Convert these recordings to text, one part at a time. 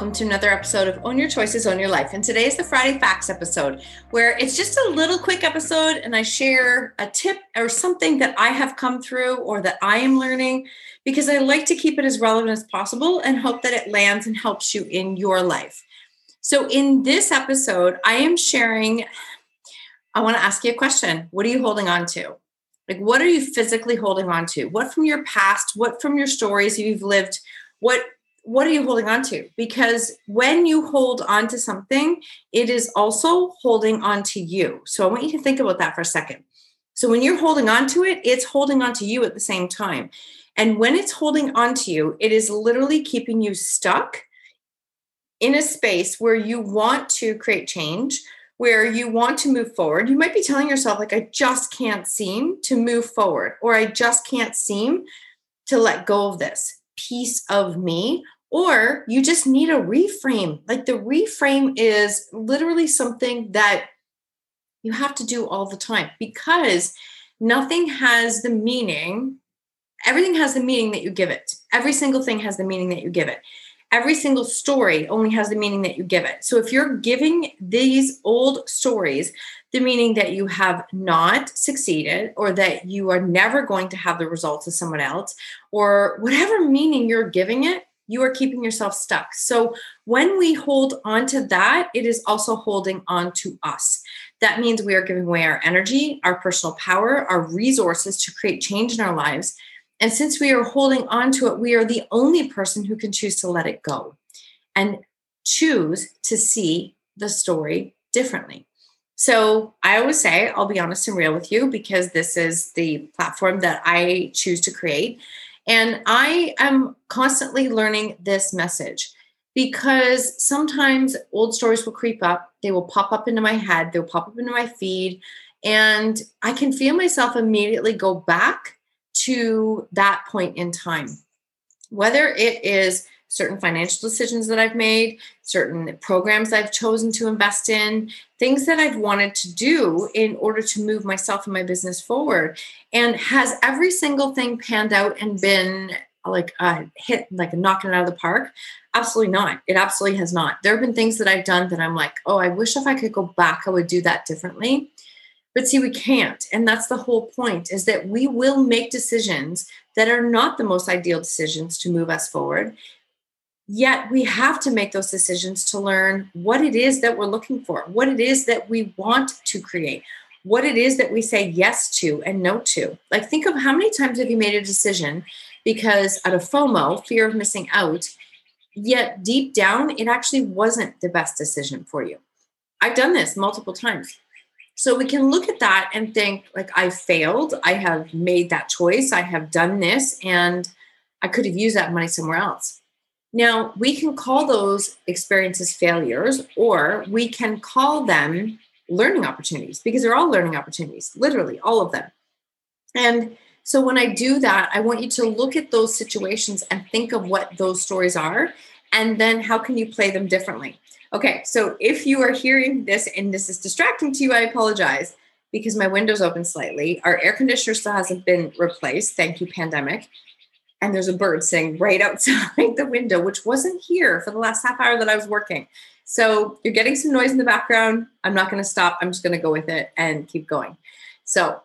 Welcome to another episode of Own Your Choices, Own Your Life. And today is the Friday Facts episode, where it's just a little quick episode and I share a tip or something that I have come through or that I am learning because I like to keep it as relevant as possible and hope that it lands and helps you in your life. So, in this episode, I am sharing, I want to ask you a question. What are you holding on to? Like, what are you physically holding on to? What from your past, what from your stories you've lived, what what are you holding on to? Because when you hold on to something, it is also holding on to you. So I want you to think about that for a second. So when you're holding on to it, it's holding on to you at the same time. And when it's holding on to you, it is literally keeping you stuck in a space where you want to create change, where you want to move forward. You might be telling yourself, like, I just can't seem to move forward, or I just can't seem to let go of this piece of me or you just need a reframe. Like the reframe is literally something that you have to do all the time because nothing has the meaning. Everything has the meaning that you give it. Every single thing has the meaning that you give it. Every single story only has the meaning that you give it. So if you're giving these old stories the meaning that you have not succeeded or that you are never going to have the results of someone else or whatever meaning you're giving it you are keeping yourself stuck so when we hold on to that it is also holding on to us that means we are giving away our energy our personal power our resources to create change in our lives and since we are holding on to it we are the only person who can choose to let it go and choose to see the story differently so I always say, I'll be honest and real with you because this is the platform that I choose to create. And I am constantly learning this message because sometimes old stories will creep up, they will pop up into my head, they'll pop up into my feed, and I can feel myself immediately go back to that point in time. Whether it is certain financial decisions that I've made, certain programs I've chosen to invest in, things that I've wanted to do in order to move myself and my business forward. And has every single thing panned out and been like uh, hit, like knocking it out of the park? Absolutely not. It absolutely has not. There have been things that I've done that I'm like, oh, I wish if I could go back, I would do that differently. But see, we can't. And that's the whole point is that we will make decisions that are not the most ideal decisions to move us forward. Yet we have to make those decisions to learn what it is that we're looking for, what it is that we want to create, what it is that we say yes to and no to. Like, think of how many times have you made a decision because out of FOMO, fear of missing out, yet deep down, it actually wasn't the best decision for you. I've done this multiple times. So we can look at that and think, like, I failed. I have made that choice. I have done this, and I could have used that money somewhere else. Now, we can call those experiences failures, or we can call them learning opportunities because they're all learning opportunities, literally, all of them. And so, when I do that, I want you to look at those situations and think of what those stories are, and then how can you play them differently. Okay, so if you are hearing this and this is distracting to you, I apologize because my window's open slightly. Our air conditioner still hasn't been replaced. Thank you, pandemic and there's a bird sitting right outside the window, which wasn't here for the last half hour that I was working. So you're getting some noise in the background. I'm not going to stop. I'm just going to go with it and keep going. So,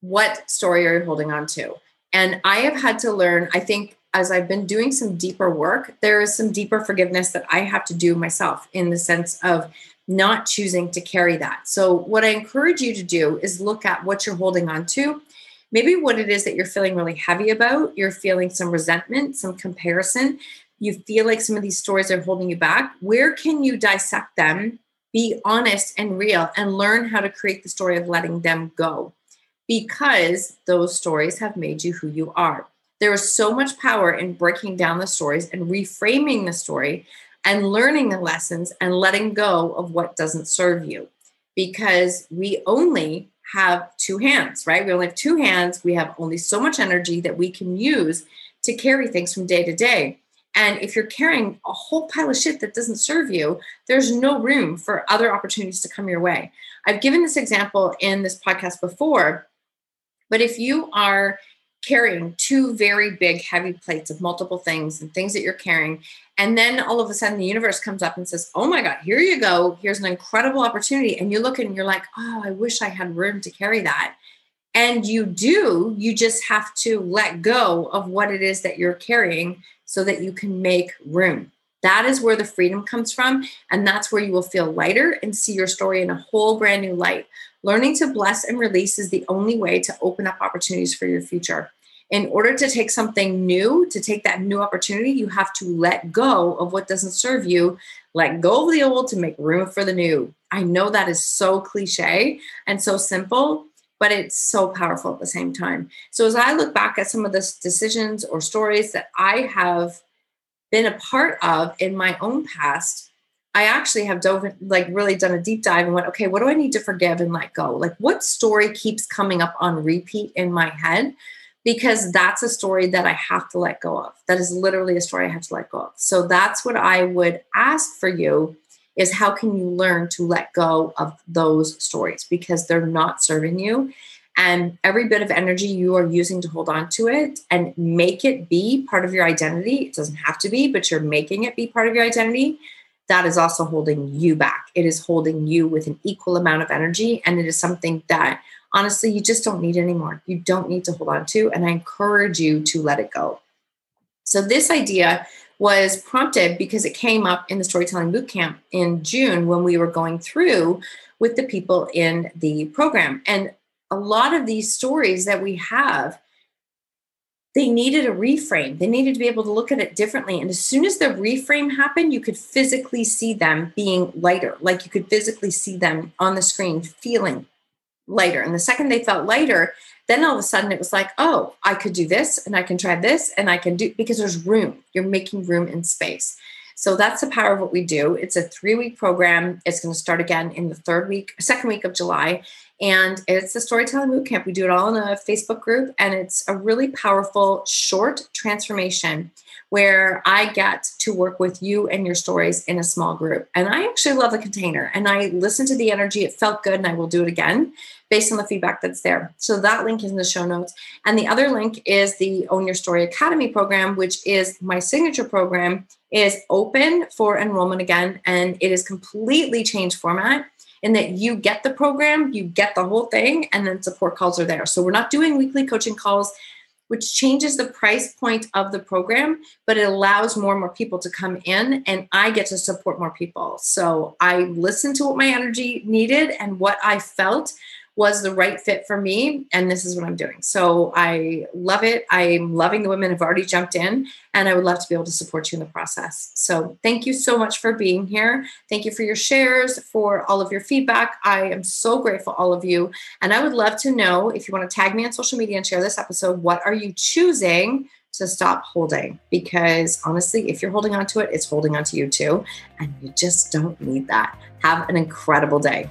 what story are you holding on to? And I have had to learn, I think, as I've been doing some deeper work, there is some deeper forgiveness that I have to do myself in the sense of not choosing to carry that. So, what I encourage you to do is look at what you're holding on to. Maybe what it is that you're feeling really heavy about. You're feeling some resentment, some comparison. You feel like some of these stories are holding you back. Where can you dissect them, be honest and real, and learn how to create the story of letting them go? Because those stories have made you who you are. There is so much power in breaking down the stories and reframing the story and learning the lessons and letting go of what doesn't serve you because we only have two hands, right? We only have two hands. We have only so much energy that we can use to carry things from day to day. And if you're carrying a whole pile of shit that doesn't serve you, there's no room for other opportunities to come your way. I've given this example in this podcast before, but if you are carrying two very big, heavy plates of multiple things and things that you're carrying. And then all of a sudden the universe comes up and says, Oh my God, here you go. Here's an incredible opportunity. And you look and you're like, Oh, I wish I had room to carry that. And you do, you just have to let go of what it is that you're carrying so that you can make room. That is where the freedom comes from. And that's where you will feel lighter and see your story in a whole brand new light. Learning to bless and release is the only way to open up opportunities for your future. In order to take something new, to take that new opportunity, you have to let go of what doesn't serve you, let go of the old to make room for the new. I know that is so cliche and so simple, but it's so powerful at the same time. So as I look back at some of the decisions or stories that I have been a part of in my own past, I actually have dove like really done a deep dive and went, okay, what do I need to forgive and let go? Like what story keeps coming up on repeat in my head? Because that's a story that I have to let go of. That is literally a story I have to let go of. So that's what I would ask for you is how can you learn to let go of those stories because they're not serving you and every bit of energy you are using to hold on to it and make it be part of your identity it doesn't have to be but you're making it be part of your identity that is also holding you back. It is holding you with an equal amount of energy. And it is something that honestly, you just don't need anymore. You don't need to hold on to. And I encourage you to let it go. So, this idea was prompted because it came up in the storytelling bootcamp in June when we were going through with the people in the program. And a lot of these stories that we have they needed a reframe. They needed to be able to look at it differently. And as soon as the reframe happened, you could physically see them being lighter. Like you could physically see them on the screen feeling lighter. And the second they felt lighter, then all of a sudden it was like, oh, I could do this and I can try this and I can do because there's room. You're making room in space. So that's the power of what we do. It's a three week program. It's going to start again in the third week, second week of July. And it's a storytelling boot camp. We do it all in a Facebook group, and it's a really powerful short transformation where I get to work with you and your stories in a small group. And I actually love the container and I listen to the energy. It felt good, and I will do it again based on the feedback that's there. So that link is in the show notes. And the other link is the Own Your Story Academy program, which is my signature program, is open for enrollment again. And it is completely changed format in that you get the program, you get the whole thing, and then support calls are there. So we're not doing weekly coaching calls, which changes the price point of the program, but it allows more and more people to come in, and I get to support more people. So I listened to what my energy needed and what I felt was the right fit for me and this is what i'm doing so i love it i'm loving the women have already jumped in and i would love to be able to support you in the process so thank you so much for being here thank you for your shares for all of your feedback i am so grateful all of you and i would love to know if you want to tag me on social media and share this episode what are you choosing to stop holding because honestly, if you're holding on to it, it's holding on to you too. And you just don't need that. Have an incredible day.